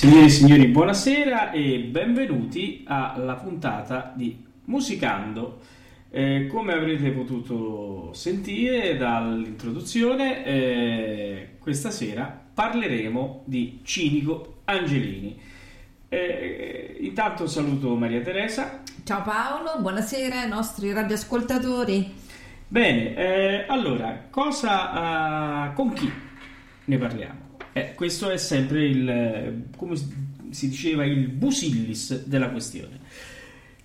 Signore e signori, buonasera e benvenuti alla puntata di Musicando. Eh, come avrete potuto sentire dall'introduzione, eh, questa sera parleremo di Cinico Angelini. Eh, intanto saluto Maria Teresa. Ciao Paolo, buonasera ai nostri radioascoltatori. Bene, eh, allora, cosa, uh, con chi ne parliamo? Eh, questo è sempre il, come si diceva, il busillis della questione.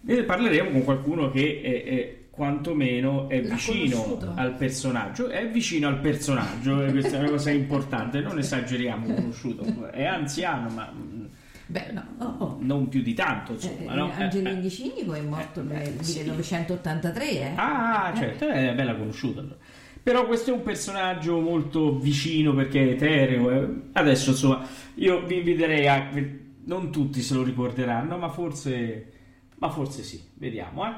Ne parleremo con qualcuno che è, è quantomeno è vicino al personaggio, è vicino al personaggio, e questa è una cosa importante, non esageriamo conosciuto, è anziano ma mm, Beh, no, oh. non più di tanto, insomma. Eh, no? Eh, Angelini eh. Cinico è morto Eh, nel eh, sì. 1983, eh. Ah, certo, è bella conosciuta. allora. Però questo è un personaggio molto vicino perché è etereo. eh. Adesso, insomma, io vi inviterei a... Non tutti se lo ricorderanno, ma forse... Ma forse sì. Vediamo, eh.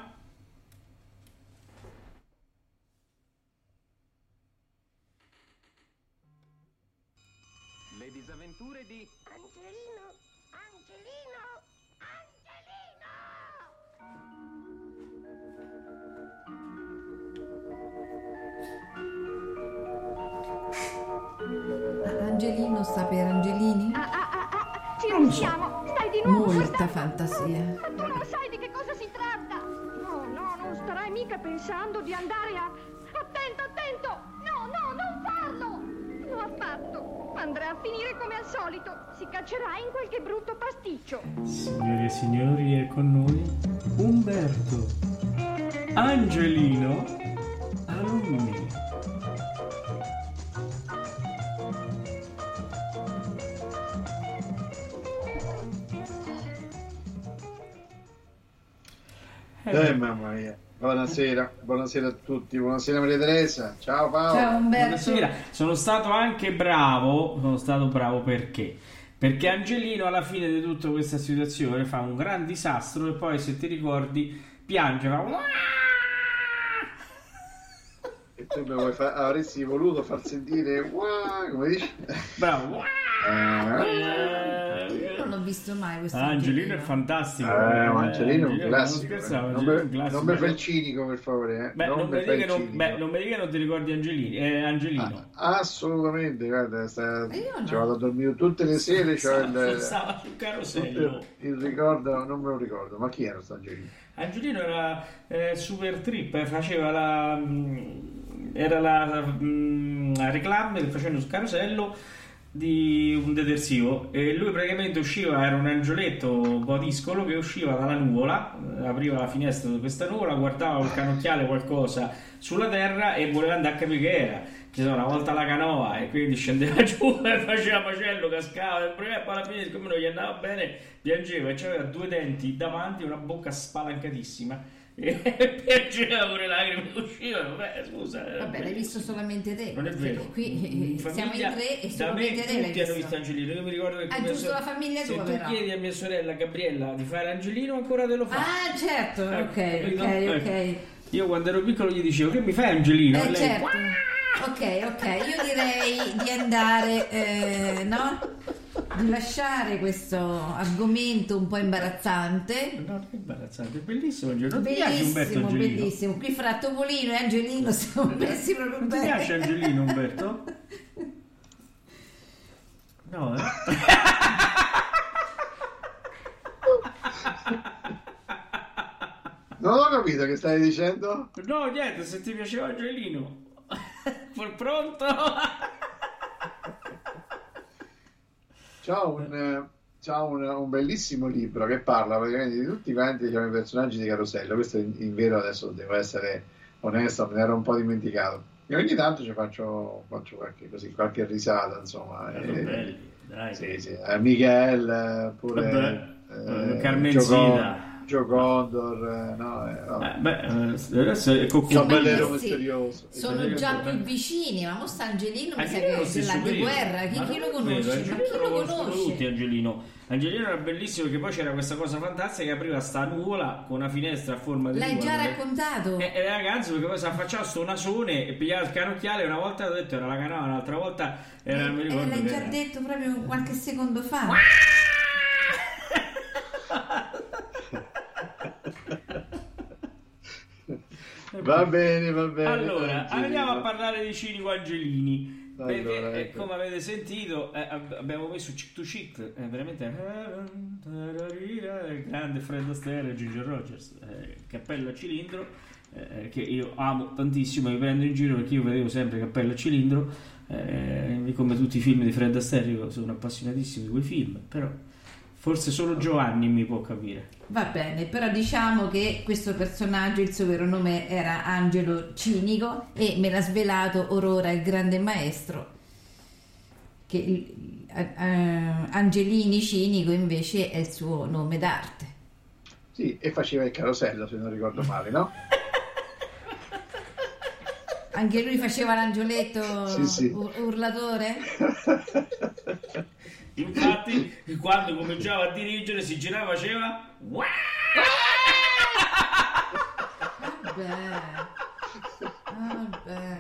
Angelino sta per Angelini? Ah, ah, ah, ah, ci riusciamo! Stai di nuovo Molta guardando- fantasia. Ma tu non sai di che cosa si tratta! No, no, non starai mica pensando di andare a... Attento, attento! No, no, non farlo! Lo ha fatto! Andrà a finire come al solito! Si caccerà in qualche brutto pasticcio! Signori e signori, è con noi Umberto Angelino Buonasera, buonasera a tutti, buonasera Maria Teresa, ciao Paolo. Ciao Umberto. Buonasera, sono stato anche bravo, sono stato bravo perché? Perché Angelino alla fine di tutta questa situazione fa un gran disastro e poi se ti ricordi piange, fa E tu mi fa- avresti voluto far sentire come dici? bravo. Eh, Io non l'ho visto mai questo Angelino è fantastico. eh, ma Angelino è un non classico. eh. Non un mi- classico. non mi fai il cinico per favore, eh. Beh, non, non mi dica il non, cinico. beh, non mi dica che non ti ricordi Angelini, eh, Angelino. Ah, assolutamente, guarda, sta- ci vado a dormire tutte le sere, Stava, il, carosello. il ricordo, non me lo ricordo, ma chi era sto Angelino? Angelino era eh, super trip, eh, faceva la. mm, era la, mm, la reclame che facevano sul carosello di un detersivo e lui praticamente usciva, era un angioletto un po' discolo che usciva dalla nuvola, eh, apriva la finestra di questa nuvola, guardava col canocchiale qualcosa sulla terra e voleva andare a capire che era. Ci sono una volta la canoa e quindi scendeva giù e faceva macello, cascava e poi alla fine siccome non gli andava bene piangeva e aveva due denti davanti e una bocca spalancatissima e piangeva con le lacrime uscivano beh scusa era Vabbè, l'hai visto solamente te. non è vero Qui In eh, siamo famiglia, in tre e solamente me te tutti hanno visto. Angelino io mi ricordo che Ah, giusto sor- la famiglia se tua, tu però. chiedi a mia sorella Gabriella di fare Angelino ancora te lo fa Ah, certo, Ecco, ok, ok, Ecco. ok. io quando ero piccolo gli dicevo che mi fai Angelino Eh lei, certo. Ok, ok, io direi di andare, eh, no? Di lasciare questo argomento un po' imbarazzante. no, che imbarazzante, è bellissimo Angelino. Ti Bellissimo, Angelino? bellissimo. Qui fra Topolino e Angelino siamo messi proprio Non ti bene. piace Angelino Umberto? No, eh? Non ho capito che stai dicendo? No, niente, se ti piaceva Angelino. Pronto? C'ho un, c'ho un, un bellissimo libro che parla praticamente di tutti quanti diciamo, i personaggi di Carosello. Questo in, in vero adesso devo essere onesto, me ne ero un po' dimenticato. E ogni tanto ci faccio, faccio qualche, così, qualche risata, insomma. Erano eh, belli, dai. sì, sì. Eh, Miguel, eh, pure Vabbè, eh, Carmencita. Gio Condor, eh, no, eh. Eh, beh, eh, adesso è con Caballero questi misterioso. Sono già più vicini, ma mo sta Angelino mi sa che è della guerra. Chi, chi lo è vero, conosce? Ma chi lo conoscono tutti conosce? Angelino. Angelino era bellissimo perché poi c'era questa cosa fantastica che apriva sta nuvola con una finestra a forma di L'hai nuvola. già raccontato? E, e ragazzi, perché poi si affacciava sto nasone e pigliava il canocchiale. Una volta ho detto era la canoa, un'altra volta era. mi Eh, l'hai che già era- detto proprio qualche secondo fa. Va bene, va bene. Allora, Angelino. andiamo a parlare di Cinico Angelini. Perché, Allora, eh, ecco. come avete sentito, eh, ab- abbiamo messo Chick to Chick, è veramente grande Fred Astaire e Ginger Rogers, eh, cappello a cilindro, eh, che io amo tantissimo, mi prendo in giro perché io vedevo sempre cappello a cilindro, eh, come tutti i film di Fred Astaire, io sono appassionatissimo di quei film, però forse solo Giovanni mi può capire. Va bene, però diciamo che questo personaggio, il suo vero nome era Angelo Cinico e me l'ha svelato Aurora, il grande maestro, che il- eh, eh, Angelini Cinico invece è il suo nome d'arte. Sì, e faceva il carosello, se non ricordo male, no? Anche lui faceva l'angioletto Sì, sì. ur- urlatore? Infatti, quando cominciava a dirigere, si girava e faceva. Vabbè. Vabbè.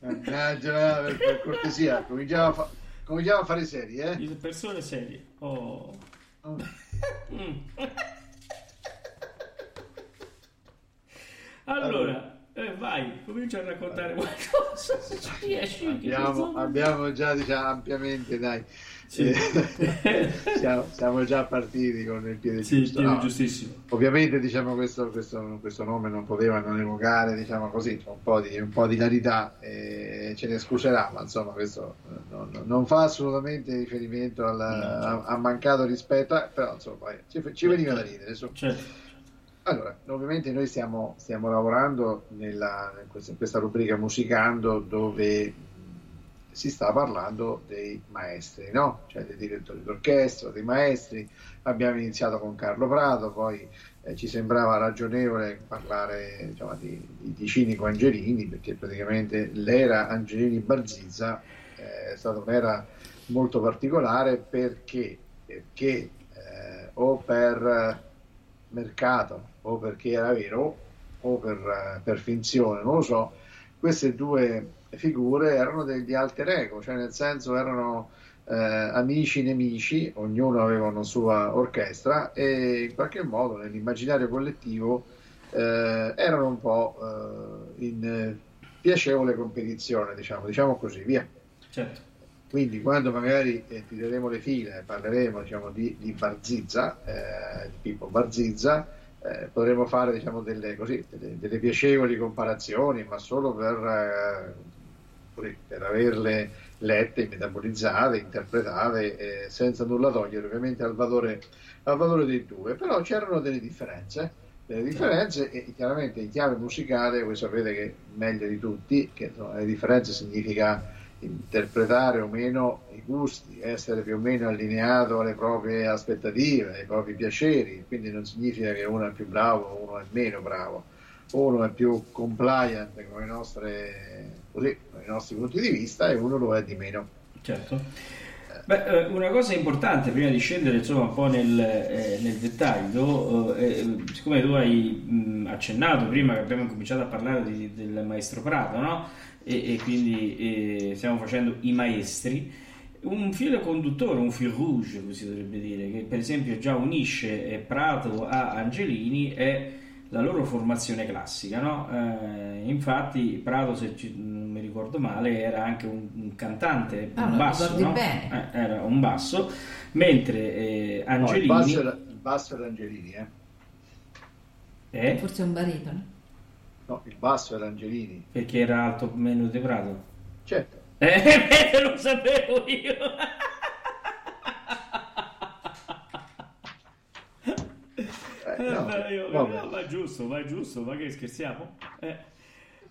Mannaggia, per, per cortesia, cominciamo a, fa- cominciamo a fare serie, eh? Persone serie. Oh. Mm. Allora, eh, vai, comincia a raccontare qualcosa se ci riesci. Abbiamo, abbiamo già diciamo, ampiamente, dai. Sì. Eh, siamo, siamo già partiti con il piede Sì, giusto. piede no? giustissimo. Ovviamente diciamo, questo, questo, questo nome non poteva non evocare diciamo così, un, po di, un po' di larità e ce ne scuserà, ma insomma questo eh, non, non fa assolutamente riferimento al, a, a mancato rispetto, eh, però insomma ci, ci veniva da ridere. insomma. Certo. Allora, ovviamente noi stiamo, stiamo lavorando nella, in, questa, in questa rubrica Musicando dove si sta parlando dei maestri, no? Cioè dei direttori d'orchestra, dei maestri. Abbiamo iniziato con Carlo Prato, poi eh, ci sembrava ragionevole parlare insomma, di, di, di Cinico Angelini, perché praticamente l'era Angelini Barzizza eh, è stata un'era molto particolare perché, perché eh, o per mercato o perché era vero o per, eh, per finzione, non lo so, queste due figure erano degli alter ego, cioè nel senso erano eh, amici nemici, ognuno aveva una sua orchestra e in qualche modo nell'immaginario collettivo eh, erano un po' eh, in piacevole competizione, diciamo, diciamo così, via. certo. Quindi quando magari eh, tireremo le file e parleremo diciamo, di, di Barzizza, eh, di Pippo Barzizza, eh, potremo fare diciamo, delle, così, delle, delle piacevoli comparazioni, ma solo per, eh, per averle lette, metabolizzate, interpretate, eh, senza nulla togliere ovviamente al valore, al valore dei due. Però c'erano delle differenze, delle differenze e chiaramente in chiave musicale, voi sapete che meglio di tutti, che insomma, le differenze significa interpretare o meno i gusti, essere più o meno allineato alle proprie aspettative, ai propri piaceri, quindi non significa che uno è più bravo o uno è meno bravo, uno è più compliant con, le nostre, così, con i nostri punti di vista e uno lo è di meno. Certo. Beh, eh, una cosa importante prima di scendere insomma, un po' nel, eh, nel dettaglio, eh, siccome tu hai mh, accennato prima che abbiamo cominciato a parlare di- del maestro Prato, no? e, e quindi eh, stiamo facendo i maestri, un filo conduttore, un fil rouge, così dovrebbe dire, che per esempio già unisce eh, Prato a Angelini è la loro formazione classica. No? Eh, infatti Prato, se ci- non mi ricordo male, era anche un, un cantante, Ah, un basso, no? bene. Eh, era un basso, mentre eh, No, il, Angelini... basso era, il basso era Angelini, eh? eh, Forse un baritono. No, il basso era Angelini, perché era alto meno di Prato. certo. Eh, lo sapevo io! Eh, Eh, io- vabbè. no, ma giusto, ma giusto, ma che scherziamo? Eh,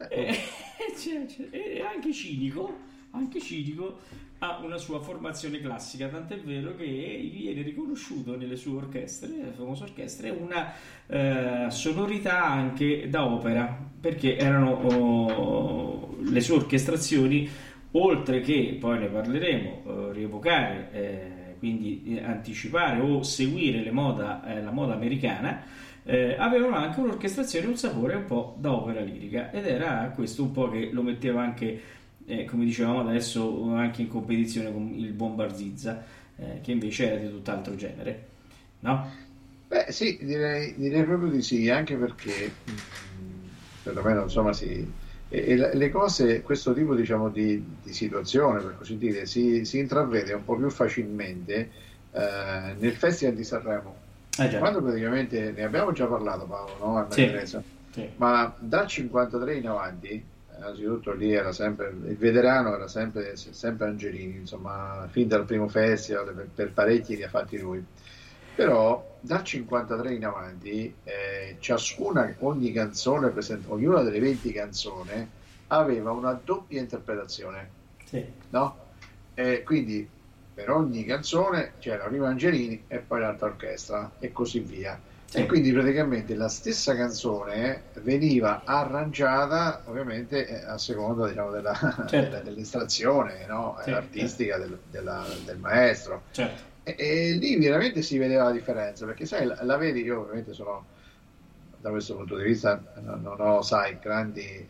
eh, c'è- c'è- e anche Cinico, anche Cinico ha una sua formazione classica, tant'è vero che viene riconosciuto nelle sue orchestre, le famose orchestre, una eh, sonorità anche da opera, perché erano oh, le sue orchestrazioni, oltre che, poi ne parleremo, eh, rievocare, eh, quindi eh, anticipare o seguire moda, eh, la moda americana, eh, avevano anche un'orchestrazione, un sapore un po' da opera lirica ed era questo un po' che lo metteva anche, eh, come dicevamo adesso, anche in competizione con il buon Barzizza, eh, che invece era di tutt'altro genere, no? Beh, sì, direi, direi proprio di sì, anche perché perlomeno insomma si, e, e le cose, questo tipo diciamo, di, di, situazione, per così dire, si, si, intravede un po' più facilmente eh, nel Festival di Sanremo. Eh quando praticamente ne abbiamo già parlato Paolo, no? Sì, sì. Ma dal 53 in avanti, innanzitutto lì era sempre il veterano era sempre, sempre Angelini, insomma, fin dal primo festival per, per parecchi li ha fatti lui. Però dal 53 in avanti, eh, ciascuna, ogni canzone, ognuna delle 20 canzoni aveva una doppia interpretazione. Sì. No? E quindi per ogni canzone c'era prima Angelini e poi l'altra orchestra e così via. Sì. E quindi praticamente la stessa canzone veniva arrangiata ovviamente eh, a seconda diciamo, della, certo. della, dell'estrazione no? sì, artistica certo. del, della, del, maestro. Certo. E, e, lì veramente si vedeva la differenza, perché sai, la, la vedi, io ovviamente sono, da questo punto di vista, non, non ho, sai, grandi, eh,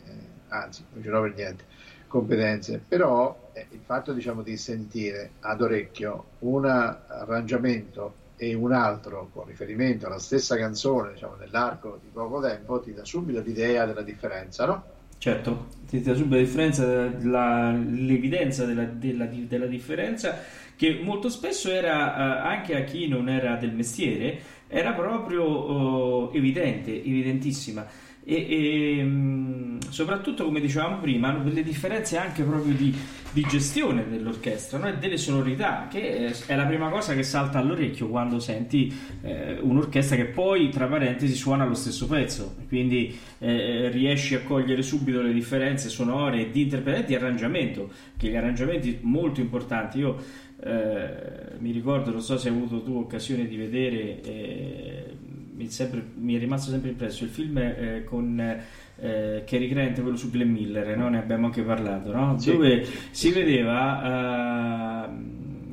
anzi, non ce l'ho per niente, competenze, però eh, il fatto diciamo, di sentire ad orecchio un arrangiamento e un altro con riferimento alla stessa canzone diciamo, nell'arco di poco tempo ti dà subito l'idea della differenza, no? Certo, ti dà subito la differenza, la, l'evidenza della, della, della differenza che molto spesso era eh, anche a chi non era del mestiere, era proprio eh, evidente, evidentissima. E, e mm, soprattutto, come dicevamo prima, delle differenze anche proprio di, di gestione dell'orchestra no? e delle sonorità, che è la prima cosa che salta all'orecchio quando senti eh, un'orchestra che poi, tra parentesi, suona lo stesso pezzo, quindi eh, riesci a cogliere subito le differenze sonore di interpretazione e di arrangiamento, che gli arrangiamenti molto importanti. Io eh, mi ricordo, non so se hai avuto tu occasione di vedere, eh, mi, sempre, mi, è rimasto sempre impresso il film eh, con eh, Cary Grant, quello su Glenn Miller, no? ne abbiamo anche parlato, no? sì. dove si vedeva eh,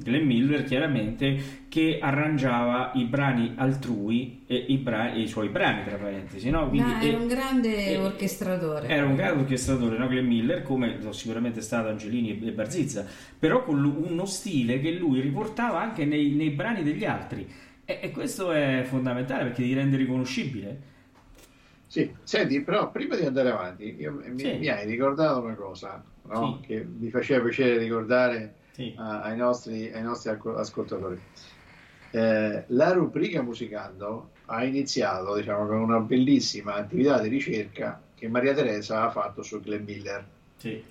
Glenn Miller chiaramente che arrangiava i brani altrui e i, brani, i suoi brani tra parentesi no? Quindi, no, era un grande e, orchestratore era un grande orchestratore no? Glenn Miller come sicuramente è stato Angelini e Barzizza però con uno stile che lui riportava anche nei, nei brani degli altri e, e, questo è fondamentale perché ti rende riconoscibile sì, senti, però prima di andare avanti, io, mi, sì. mi, hai ricordato una cosa no? sì. che mi faceva piacere ricordare sì. ai, nostri, ai, nostri, ascoltatori. Eh, la rubrica Musicando ha iniziato diciamo, con una bellissima attività di ricerca che Maria Teresa ha fatto su Glenn Miller. Sì.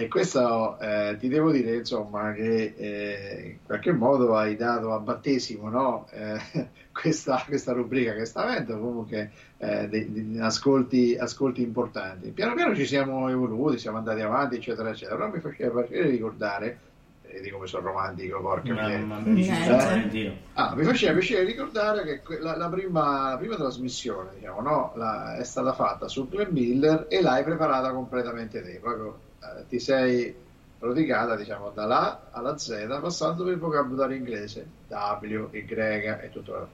E questo eh, ti devo dire insomma che eh, in qualche modo hai dato a battesimo no? eh, questa, questa, rubrica che sta avendo comunque eh, dei, dei ascolti, ascolti, importanti. Piano piano ci siamo evoluti, siamo andati avanti eccetera eccetera, però mi faceva piacere ricordare vedi come sono romantico, porca miseria. Eh, ah, mi faceva piacere ricordare che la, la, prima, la prima, trasmissione diciamo, no, la, è stata fatta su Glenn Miller e l'hai preparata completamente te, proprio eh, ti sei prodigata diciamo dalla A alla Z passando per il vocabolario inglese W, Y e tutto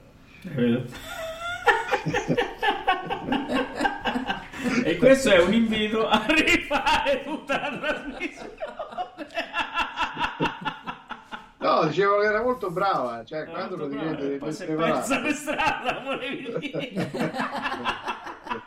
e questo è un invito a rifare tutta la trasmissione. No dicevo che era molto brava cioè quando lo diventi poi si è persa per strada volevi dire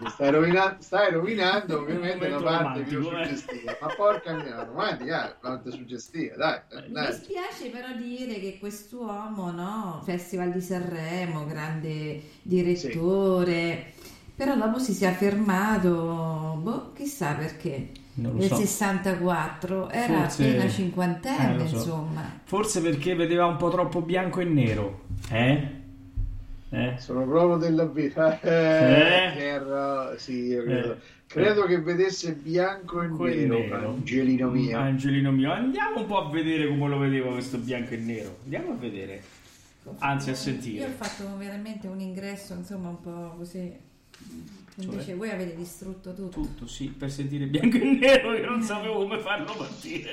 stai, rovina- stai rovinando ovviamente la parte più eh. suggestiva ma porca mia romantica la parte suggestiva dai, dai. mi spiace però dire che quest'uomo no Festival di Sanremo grande direttore sì. però dopo si sia fermato boh chissà perché nel so. 64 era Forse... appena cinquantenne eh, so. insomma Forse perché vedeva un po' troppo bianco e nero eh? Eh? Sono proprio della vita. Eh, eh? Era, sì, credo. Eh. credo che vedesse bianco e nero, nero, Angelino mio. Angelino mio, andiamo un po' a vedere come lo vedeva questo bianco e nero. Andiamo a vedere. Anzi, a sentire. Io ho fatto veramente un ingresso, insomma, un po' così. Invece cioè, voi avete distrutto tutto. Tutto, sì, per sentire bianco e nero, io non sapevo come farlo partire.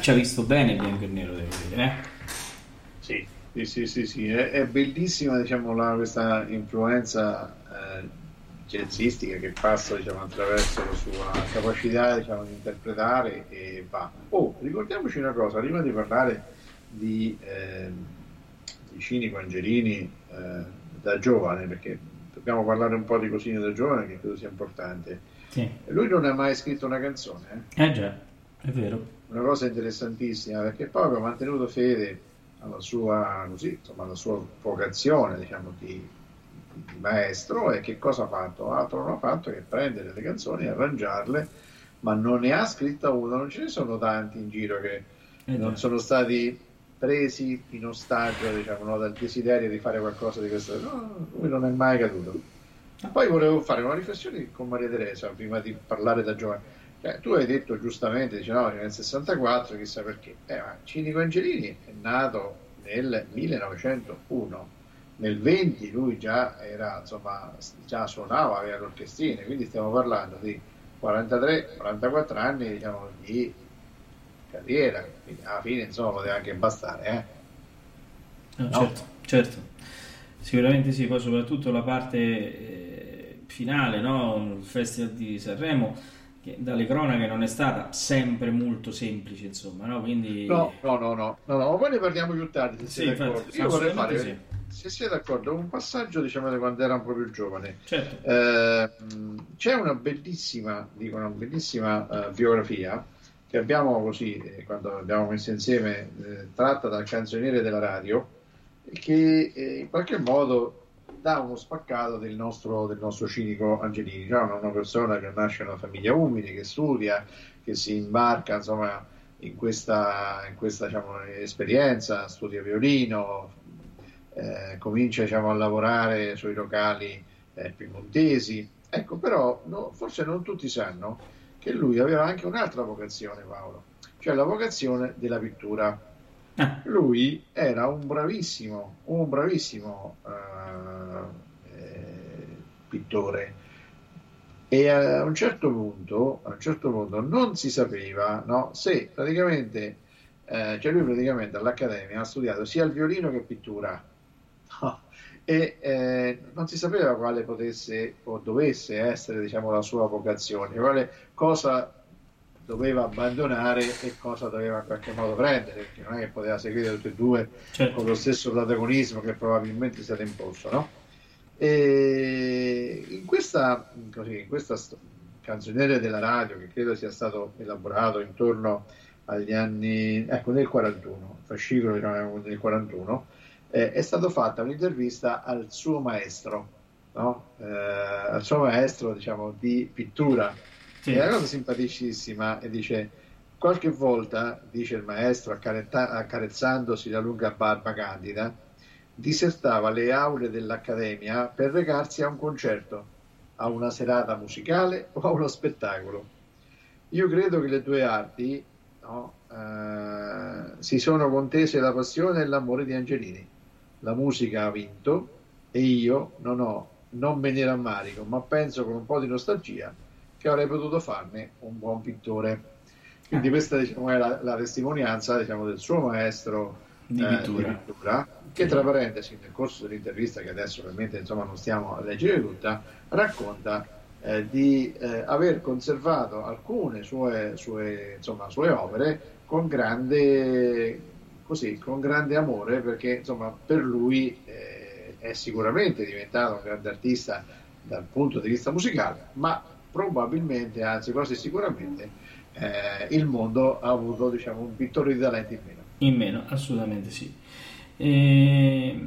ci ha visto bene il bianco e nero, devo dire, eh? Sì, sì, sì, sì, sì. È, è bellissima diciamo, la, questa influenza eh, jazzistica che passa diciamo, attraverso la sua capacità diciamo, di interpretare e va. Oh, ricordiamoci una cosa, prima di parlare di, eh, di Cinico Angelini eh, da giovane, perché dobbiamo parlare un po' di Cosino da giovane, che credo sia importante. Sì. Lui non ha mai scritto una canzone, eh? Eh già, è vero. Una cosa interessantissima perché poi aveva mantenuto fede alla sua, così, insomma, alla sua vocazione diciamo, di, di maestro e che cosa ha fatto? Altro non ha fatto che prendere le canzoni e arrangiarle, ma non ne ha scritta una, non ce ne sono tanti in giro che Eh non sono stati presi in ostaggio diciamo, no, dal desiderio di fare qualcosa di questo. No, lui non è mai caduto. Poi volevo fare una riflessione con Maria Teresa prima di parlare da giovane. Cioè, tu hai detto giustamente, dice, no, nel 64, chissà perché. Eh, ma Cinico Angelini è nato nel 1901, nel 20 lui già era, insomma, già suonava, aveva l'orchestrina, quindi stiamo parlando di 43-44 anni, diciamo, di carriera, quindi alla fine, insomma, poteva anche bastare, eh. No, No. Certo, certo. Sicuramente sì, poi soprattutto la parte eh, finale, no? Il Festival di Sanremo, che dalle cronache non è stata sempre molto semplice, insomma, no? Quindi... No, no, no, no, no, no, poi ne parliamo più tardi se Sì, siete d'accordo. Io vorrei fare, assolutamente se siete d'accordo, un passaggio, diciamo, di quando era un po' più giovane. Certo. Eh, c'è una bellissima, dico una bellissima eh, biografia che abbiamo così, eh, quando abbiamo messo insieme, eh, tratta dal canzoniere della radio, che eh, in qualche modo dà uno spaccato del nostro, del nostro cinico Angelini, cioè una una persona che nasce in una famiglia umile, che studia, che si imbarca insomma, in questa, in questa diciamo, esperienza, studia violino, eh, comincia diciamo, a lavorare sui locali eh, piemontesi. Ecco, però no, forse non tutti sanno che lui aveva anche un'altra vocazione, Paolo, cioè la vocazione della pittura. Ah, Lui era un bravissimo, un bravissimo eh, eh, pittore. E a un certo punto, a un certo punto non si sapeva no, se praticamente, eh, cioè lui praticamente all'Accademia ha studiato sia il violino che pittura. No, e eh, non si sapeva quale potesse o dovesse essere diciamo, la sua vocazione, quale cosa doveva abbandonare e cosa doveva in qualche modo prendere, perché non è che poteva seguire tutti e due con certo. lo stesso protagonismo che probabilmente è stato imposto, no? E in questa, così, in questa st- canzoniere della radio, che credo sia stato elaborato intorno agli anni, ecco, nel 41, fascicolo del 41, eh, è stata fatta un'intervista al suo maestro, no? Eh, al suo maestro, diciamo, di pittura. Sì. È una cosa simpaticissima e dice qualche volta, dice il maestro accaretta- accarezzandosi la lunga barba candida, disertava le aule dell'accademia per recarsi a un concerto, a una serata musicale o a uno spettacolo. Io credo che le due arti no, eh, si sono contese la passione e l'amore di Angelini. La musica ha vinto e io non ho, non me ne rammarico, ma penso con un po' di nostalgia che avrei potuto farne un buon pittore. Quindi Ah. questa diciamo, è la, la testimonianza diciamo, del suo maestro Di eh, pittura. pittura, che tra parentesi nel corso dell'intervista, che adesso ovviamente insomma, non stiamo a leggere tutta, racconta eh, di eh, aver conservato alcune sue, sue, insomma, sue opere con grande, così, con grande amore, perché insomma, per lui eh, è sicuramente diventato un grande artista dal punto di vista musicale, ma probabilmente, anzi quasi sicuramente, eh, il mondo ha avuto diciamo, un pittore di talenti in meno. In meno, assolutamente sì. E,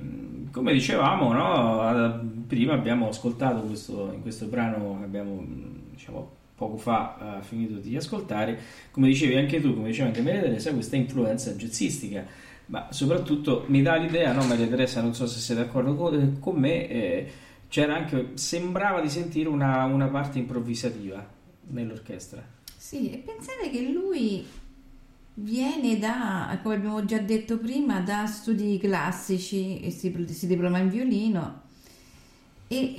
come dicevamo, no, prima abbiamo ascoltato questo, in questo brano che abbiamo diciamo, poco fa eh, finito di ascoltare, come dicevi anche tu, come diceva anche Maria Teresa, questa influenza jazzistica, ma soprattutto mi dà l'idea, no Maria Teresa, non so se sei d'accordo con, con me, eh, c'era anche, sembrava di sentire una, una parte improvvisativa nell'orchestra. Sì, e pensate che lui viene da, come abbiamo già detto prima, da studi classici e si, si diploma in violino e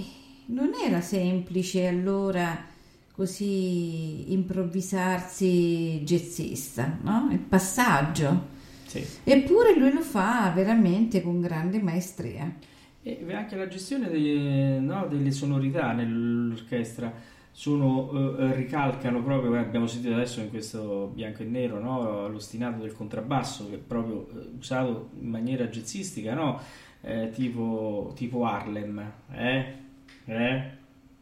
non era semplice allora così improvvisarsi jazzista, no? Il passaggio. Sì. Eppure lui lo fa veramente con grande maestria. E anche la gestione delle, no, delle sonorità nell'orchestra sono, eh, ricalcano proprio, eh, abbiamo sentito adesso in questo bianco e nero, no, l'ostinato del contrabbasso che è proprio eh, usato in maniera jazzistica, no? Eh, tipo, tipo Harlem, eh? Eh?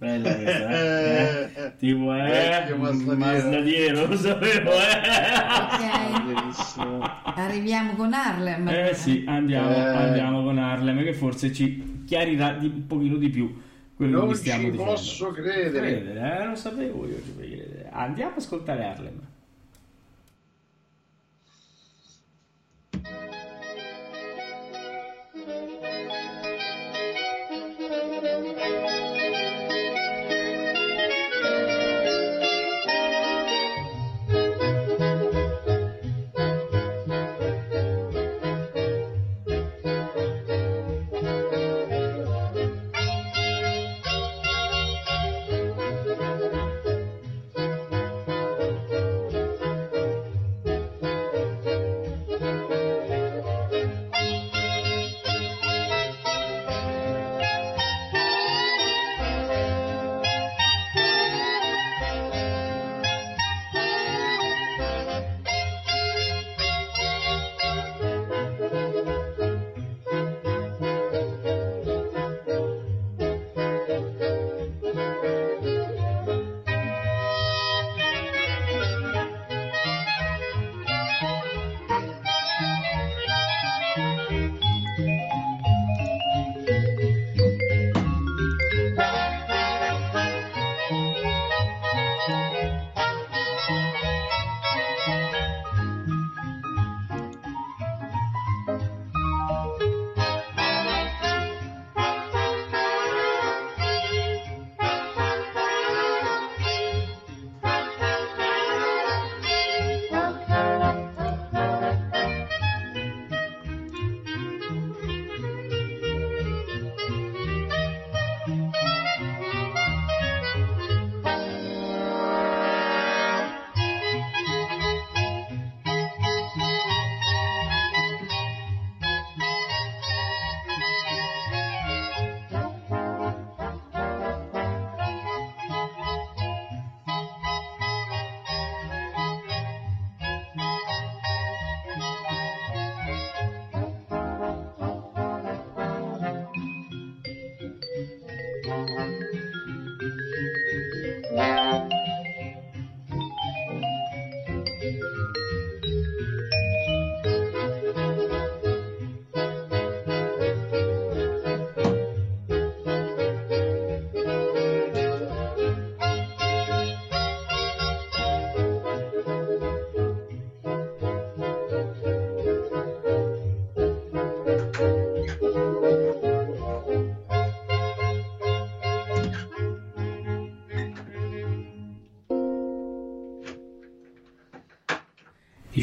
Bella questa, eh? eh? Tipo, eh? Vecchio masnadiero. Lo sapevo, eh? Ok, arriviamo con Harlem. Eh sì, andiamo, Eh. andiamo con Harlem che forse ci chiarirà di, un pochino di più quello che Non stiamo ci dicendo. posso credere. Credere, eh, lo sapevo io, ci puoi credere. Andiamo ad ascoltare Harlem.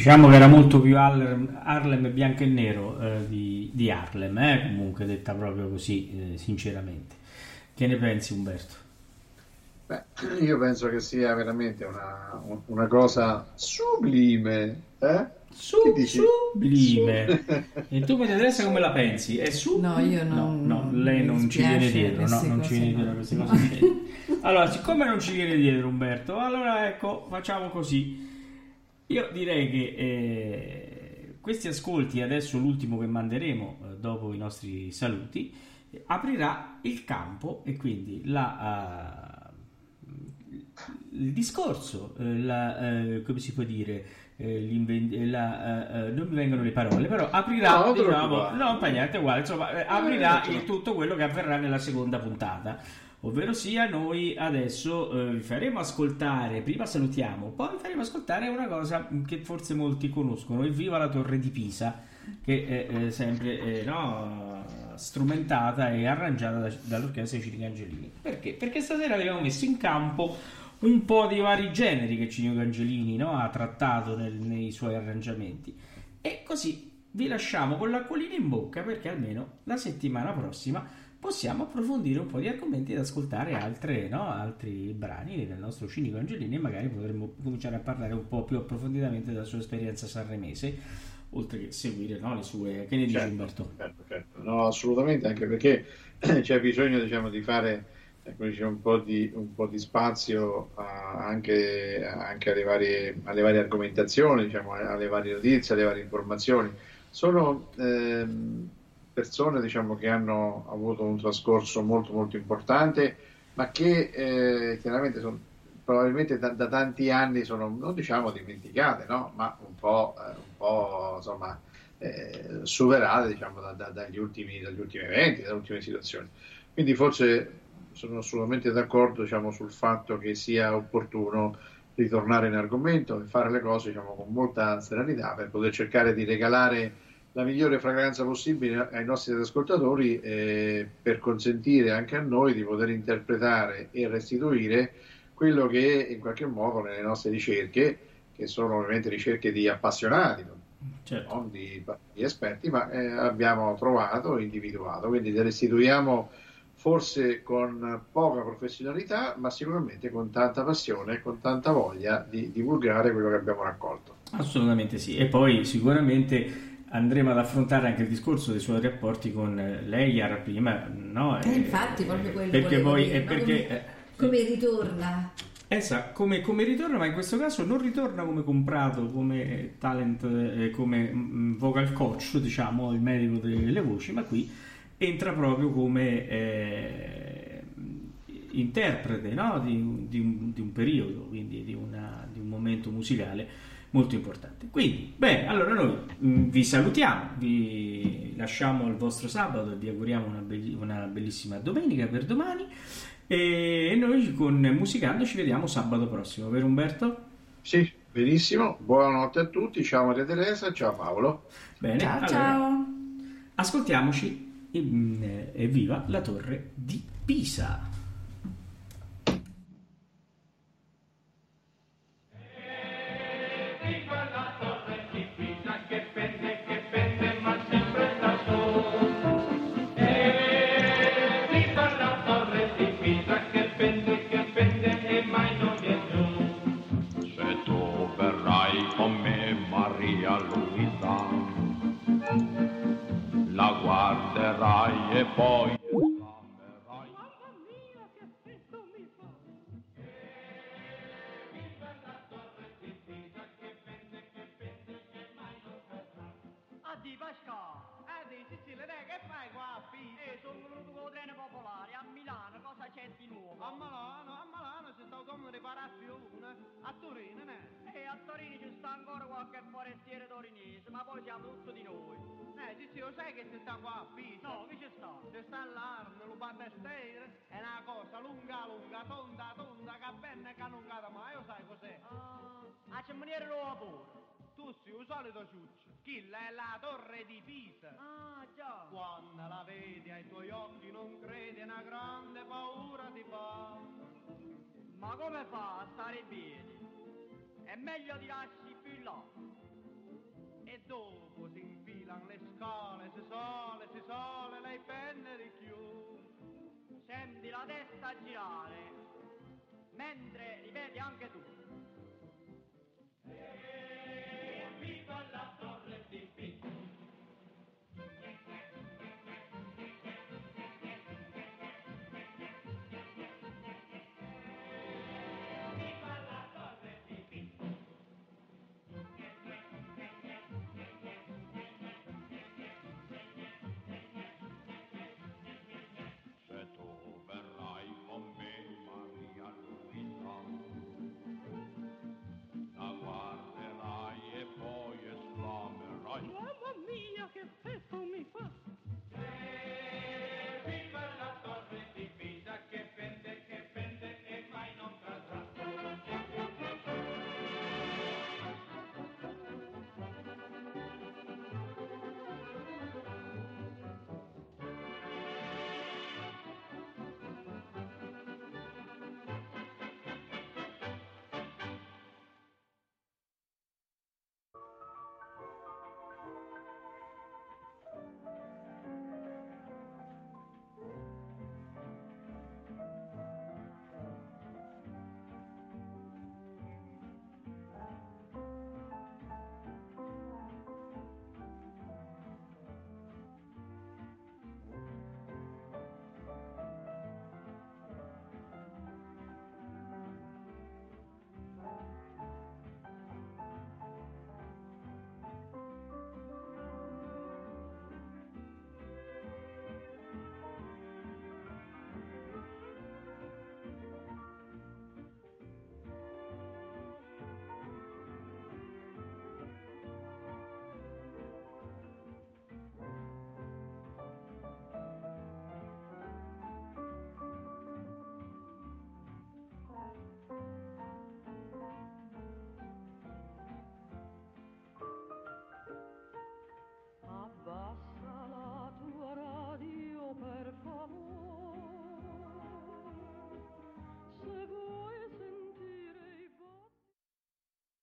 Diciamo che era molto più Harlem, Harlem bianco e nero eh, di, di Harlem, eh, comunque detta proprio così, eh, sinceramente. Che ne pensi Umberto? Beh, io penso che sia veramente una, una cosa sublime. Eh? Su, sublime. E tu Teresa come la pensi? È su? No, io non- No, no, lei mi non ci viene dietro, no, non ci viene no. dietro queste cose. Allora, siccome non ci viene dietro Umberto, allora ecco, facciamo così. Io direi che eh, questi ascolti, adesso l'ultimo che manderemo eh, dopo i nostri saluti, eh, aprirà il campo e quindi la, eh, il discorso, eh, la, come si può dire, la, non mi vengono le parole, però aprirà, No, diciamo, no, niente, uguale, insomma, aprirà tutto quello che avverrà nella seconda puntata. Ovvero sia, noi adesso eh, vi faremo ascoltare, prima salutiamo, poi vi faremo ascoltare una cosa che forse molti conoscono, Evviva la Torre di Pisa, che è eh, sempre eh, no, strumentata e arrangiata da- dall'orchestra di Cinico Angelini. Perché? Perché stasera abbiamo messo in campo un po' di vari generi che Cinico Angelini no, ha trattato nel- nei suoi arrangiamenti. E così vi lasciamo con l'acquolina in bocca perché almeno la settimana prossima possiamo approfondire un po' di argomenti ed ascoltare altre, no, altri brani del nostro Cinico Angelini e magari potremmo cominciare a parlare un po' più approfonditamente della sua esperienza sanremese, oltre che seguire no, le sue... Che ne dici Certo, Umberto? certo, certo. No, assolutamente, anche perché c'è bisogno, diciamo, di fare diciamo, un po' di, un po' di spazio a- anche, anche alle varie, alle varie argomentazioni, diciamo, alle varie notizie, alle varie informazioni. Sono ehm, persone, diciamo, che hanno avuto un trascorso molto, molto importante, ma che eh, chiaramente sono probabilmente da, da tanti anni sono, non diciamo dimenticate, no? Ma un po', eh, un po', insomma, eh, superate diciamo, da- da- dagli ultimi, dagli ultimi eventi, dalle ultime situazioni. Quindi forse sono assolutamente d'accordo diciamo, sul fatto che sia opportuno ritornare in argomento e fare le cose diciamo, con molta serenità per poter cercare di regalare la migliore fragranza possibile ai nostri ascoltatori eh, per consentire anche a noi di poter interpretare e restituire quello che in qualche modo nelle nostre ricerche, che sono ovviamente ricerche di appassionati, Certo. non di, di esperti, ma eh, abbiamo trovato e individuato. Quindi le restituiamo forse con poca professionalità, ma sicuramente con tanta passione e con tanta voglia di divulgare quello che abbiamo raccolto. Assolutamente sì. E poi sicuramente andremo ad affrontare anche il discorso dei suoi rapporti con eh, Leia prima, no? Eh, infatti, proprio quello Perché poi... dire, perché, Come- eh, Come ritorna? Esa, come, come ritorna, ma in questo caso non ritorna come comprato, come talent, eh, come mm, vocal coach, diciamo, il medico delle voci, ma qui entra proprio come eh, interprete no? di, un- di un, di un periodo, quindi di, una- di un momento musicale molto importante. Quindi, bene, allora noi mm, vi salutiamo, vi lasciamo al vostro sabato e vi auguriamo una, belli- una bellissima domenica per domani. E noi con Musicando ci vediamo sabato prossimo, vero Umberto? Sì, benissimo, buonanotte a tutti, ciao Maria Teresa, ciao Paolo. Bene, Ciao allora, ciao! ascoltiamoci mm, Evviva la torre di Pisa. E poi l'amerai. Mamma mia, che effetto mi fa! Addio Pasqua, addio Sicilia, dai, che fai qua a Pisa? Eh, sono venuto con il treno popolare a Milano, cosa c'è di nuovo? A Milano, a Milano c'è stato come riparazione, a Torino, ne? E a Torino ci sta ancora qualche forestiere torinese, ma poi siamo tutti di noi. Eh, Ciccio, sai che si sta qua a Pisa? No, chi ci sta? Ci sta l'Arno, lo battestere, è una cosa lunga, lunga, tonda, tonda, che bene che allungata, ma io sai cos'è? Ah, a cemmoniere lo lavoro. Tu sei il solito ciuccio, Chilla è la torre di Pisa. Ah, già. Quando la vedi ai tuoi occhi non credi, una grande paura ti fa. Ma come fa a stare in piedi? È meglio di lasci più là. E dopo si infilano le scale, si sole, si sole, lei penne di più. Senti la testa girare,